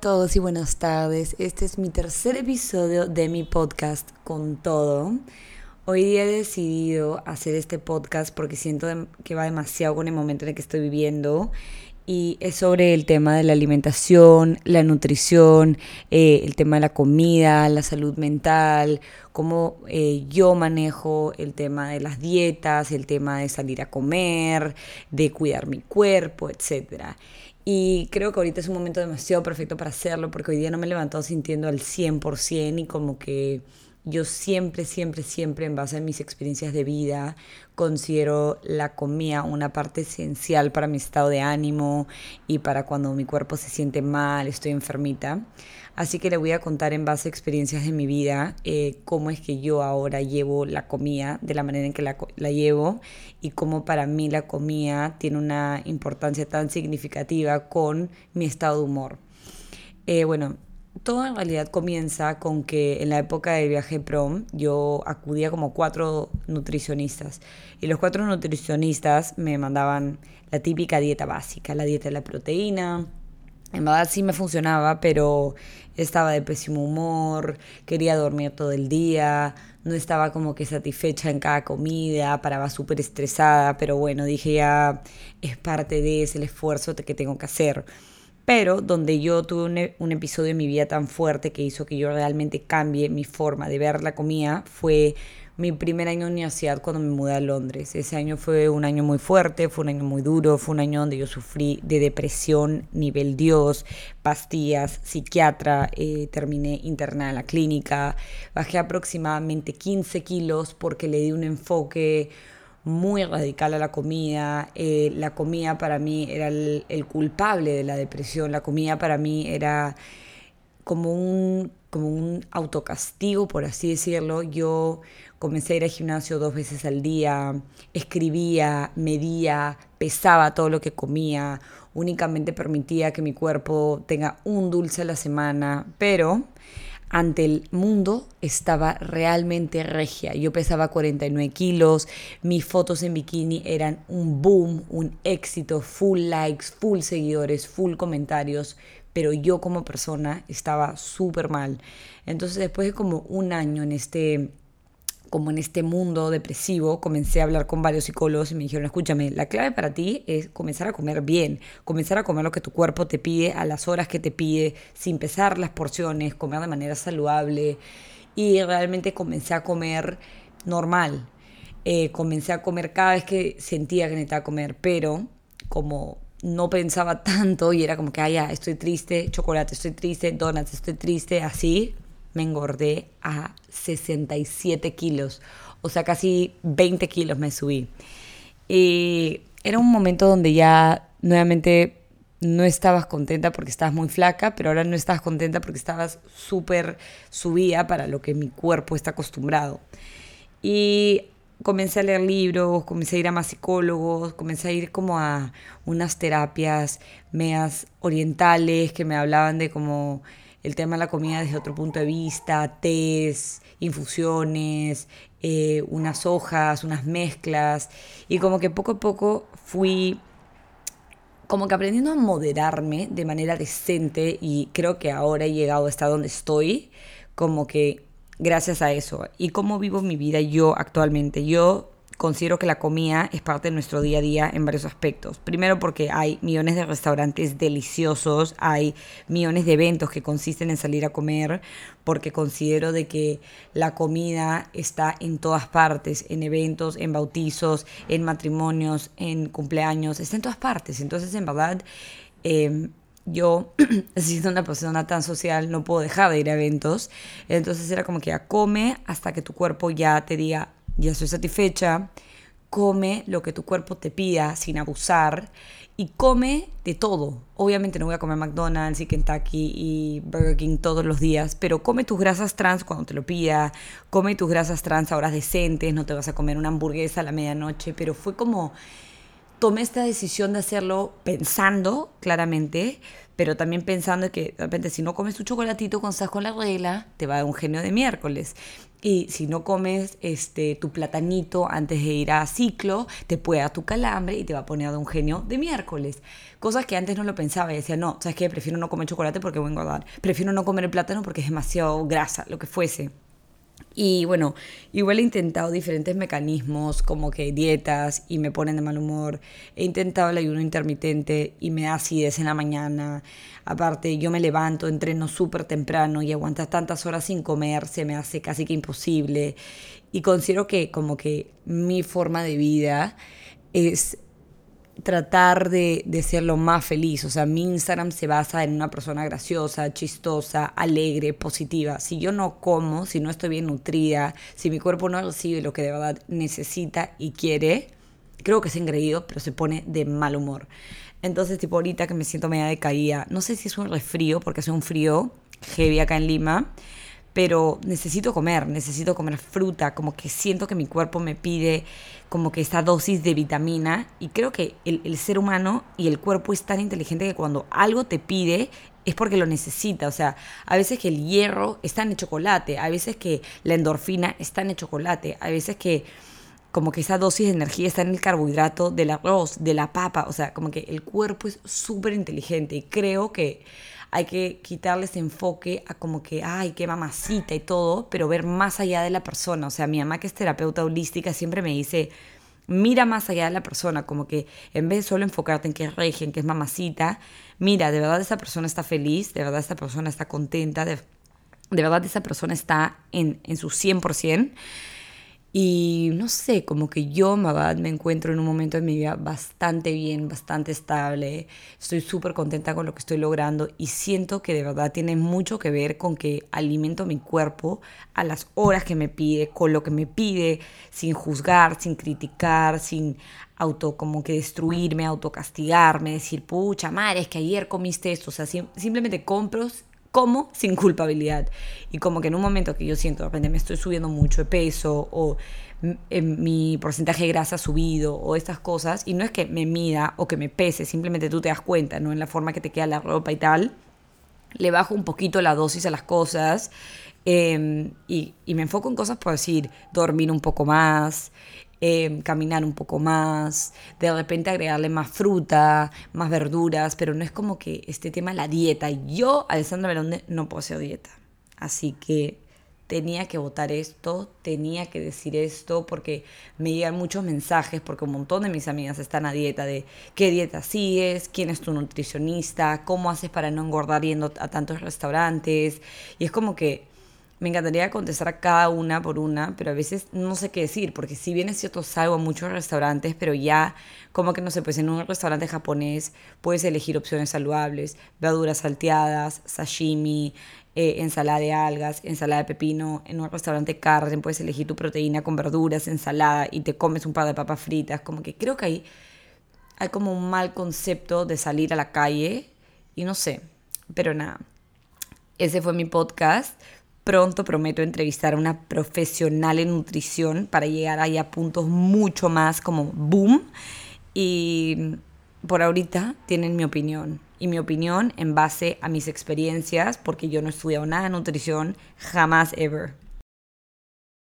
todos y buenas tardes. Este es mi tercer episodio de mi podcast con todo. Hoy día he decidido hacer este podcast porque siento que va demasiado con el momento en el que estoy viviendo y es sobre el tema de la alimentación, la nutrición, eh, el tema de la comida, la salud mental, cómo eh, yo manejo el tema de las dietas, el tema de salir a comer, de cuidar mi cuerpo, etcétera. Y creo que ahorita es un momento demasiado perfecto para hacerlo porque hoy día no me he levantado sintiendo al 100% y como que yo siempre, siempre, siempre en base a mis experiencias de vida considero la comida una parte esencial para mi estado de ánimo y para cuando mi cuerpo se siente mal, estoy enfermita. Así que le voy a contar en base a experiencias de mi vida eh, cómo es que yo ahora llevo la comida, de la manera en que la, la llevo y cómo para mí la comida tiene una importancia tan significativa con mi estado de humor. Eh, bueno, todo en realidad comienza con que en la época del viaje prom yo acudía como cuatro nutricionistas y los cuatro nutricionistas me mandaban la típica dieta básica, la dieta de la proteína, en verdad sí me funcionaba, pero estaba de pésimo humor, quería dormir todo el día, no estaba como que satisfecha en cada comida, paraba súper estresada, pero bueno, dije ya es parte de ese esfuerzo que tengo que hacer. Pero donde yo tuve un, e, un episodio en mi vida tan fuerte que hizo que yo realmente cambie mi forma de ver la comida fue mi primer año de universidad cuando me mudé a Londres. Ese año fue un año muy fuerte, fue un año muy duro, fue un año donde yo sufrí de depresión, nivel Dios, pastillas, psiquiatra, eh, terminé internada en la clínica, bajé aproximadamente 15 kilos porque le di un enfoque muy radical a la comida. Eh, la comida para mí era el, culpable de la depresión, la comida para mí era como un, como un autocastigo, por así decirlo. Yo comencé a ir al gimnasio dos veces al día, escribía, medía, pesaba todo lo que comía, únicamente permitía que mi cuerpo tenga un dulce a la semana, pero ante el mundo estaba realmente regia. Yo pesaba 49 kilos, mis fotos en bikini eran un boom, un éxito, full likes, full seguidores, full comentarios pero yo como persona estaba súper mal. Entonces después de como un año en este como en este mundo depresivo, comencé a hablar con varios psicólogos y me dijeron, escúchame, la clave para ti es comenzar a comer bien, comenzar a comer lo que tu cuerpo te pide a las horas que te pide, sin pesar las porciones, comer de manera saludable. Y realmente comencé a comer normal. Eh, comencé a comer cada vez que sentía que necesitaba comer, pero como no pensaba tanto y era como que, ah, ya, estoy triste, chocolate, estoy triste, donuts, estoy triste, así me engordé a 67 kilos, o sea, casi 20 kilos me subí. Y era un momento donde ya nuevamente no estabas contenta porque estabas muy flaca, pero ahora no estabas contenta porque estabas súper subida para lo que mi cuerpo está acostumbrado. Y comencé a leer libros, comencé a ir a más psicólogos, comencé a ir como a unas terapias medias orientales que me hablaban de como el tema de la comida desde otro punto de vista, tés, infusiones, eh, unas hojas, unas mezclas, y como que poco a poco fui como que aprendiendo a moderarme de manera decente y creo que ahora he llegado hasta donde estoy, como que gracias a eso. ¿Y cómo vivo mi vida yo actualmente? Yo considero que la comida es parte de nuestro día a día en varios aspectos. Primero porque hay millones de restaurantes deliciosos, hay millones de eventos que consisten en salir a comer, porque considero de que la comida está en todas partes, en eventos, en bautizos, en matrimonios, en cumpleaños, está en todas partes. Entonces, en verdad, eh, yo, siendo una persona tan social, no puedo dejar de ir a eventos. Entonces era como que ya come hasta que tu cuerpo ya te diga, ya estoy satisfecha. Come lo que tu cuerpo te pida sin abusar y come de todo. Obviamente no voy a comer McDonald's y Kentucky y Burger King todos los días, pero come tus grasas trans cuando te lo pida, come tus grasas trans a horas decentes, no te vas a comer una hamburguesa a la medianoche, pero fue como tomé esta decisión de hacerlo pensando claramente, pero también pensando que de repente si no comes tu chocolatito cuando estás con la regla, te va a dar un genio de miércoles. Y si no comes este, tu platanito antes de ir a ciclo, te puede dar tu calambre y te va a poner de un genio de miércoles. Cosas que antes no lo pensaba y decía, no, ¿sabes qué? Prefiero no comer chocolate porque voy a engordar. Prefiero no comer el plátano porque es demasiado grasa, lo que fuese. Y bueno, igual he intentado diferentes mecanismos como que dietas y me ponen de mal humor. He intentado el ayuno intermitente y me da acidez en la mañana. Aparte, yo me levanto, entreno súper temprano y aguantar tantas horas sin comer se me hace casi que imposible. Y considero que como que mi forma de vida es tratar de, de, ser lo más feliz. O sea, mi Instagram se basa en una persona graciosa, chistosa, alegre, positiva. Si yo no como, si no estoy bien nutrida, si mi cuerpo no recibe lo que de verdad necesita y quiere, creo que es engreído, pero se pone de mal humor. Entonces, tipo ahorita que me siento media decaída, no sé si es un resfrío, porque hace un frío heavy acá en Lima, pero necesito comer, necesito comer fruta, como que siento que mi cuerpo me pide como que esta dosis de vitamina y creo que el, ser humano y el cuerpo es tan inteligente que cuando algo te pide es porque lo necesita, o sea, a veces que el hierro está en el chocolate, a veces que la endorfina está en el chocolate, a veces que como que esa dosis de energía está en el carbohidrato del arroz, de la papa, o sea, como que el cuerpo es súper inteligente y creo que hay que quitarle ese enfoque a como que, ay, qué mamacita y todo, pero ver más allá de la persona. O sea, mi mamá que es terapeuta holística siempre me dice, mira más allá de la persona, como que en vez de solo enfocarte en qué es en qué es mamacita, mira, de verdad esa persona está feliz, de verdad esa persona está contenta, de, de verdad esa persona está en, en su 100%. Y no sé, como que yo, Mabad, me encuentro en un momento de mi vida bastante bien, bastante estable. Estoy súper contenta con lo que estoy logrando y siento que de verdad tiene mucho que ver con que alimento mi cuerpo a las horas que me pide, con lo que me pide, sin juzgar, sin criticar, sin auto como que destruirme, autocastigarme, decir, pucha madre, es que ayer comiste esto. O sea, simplemente compro como sin culpabilidad. Y como que en un momento que yo siento, de repente me estoy subiendo mucho de peso o mi porcentaje de grasa subido o estas cosas, y no es que me mida o que me pese, simplemente tú te das cuenta, ¿no? En la forma que te queda la ropa y tal, le bajo un poquito la dosis a las cosas y, y, me enfoco en cosas por decir, dormir un poco más, Em, caminar un poco más, de repente agregarle más fruta, más verduras, pero no es como que este tema la dieta. Yo, Alessandra Melonde, no hacer dieta. Así que tenía que votar esto, tenía que decir esto, porque me llegan muchos mensajes, porque un montón de mis amigas están a dieta de qué dieta sigues, quién es tu nutricionista, cómo haces para no engordar yendo a tantos restaurantes. Y es como que me encantaría contestar a cada una por una, pero a veces no sé qué decir, porque si bien es cierto, salgo a muchos restaurantes, pero ya como que no sé, pues en un restaurante japonés puedes elegir opciones saludables, verduras salteadas, sashimi, eh, ensalada de algas, ensalada de pepino, en un restaurante carne puedes elegir tu proteína con verduras, ensalada y te comes un par de papas fritas, como que creo que hay, hay como un mal concepto de salir a la calle y no sé, pero nada. Ese fue mi podcast pronto prometo entrevistar a una profesional en nutrición para llegar ahí a puntos mucho más como boom. Y por ahorita tienen mi opinión. Y mi opinión en base a mis experiencias, porque yo no he estudiado nada de nutrición, jamás ever.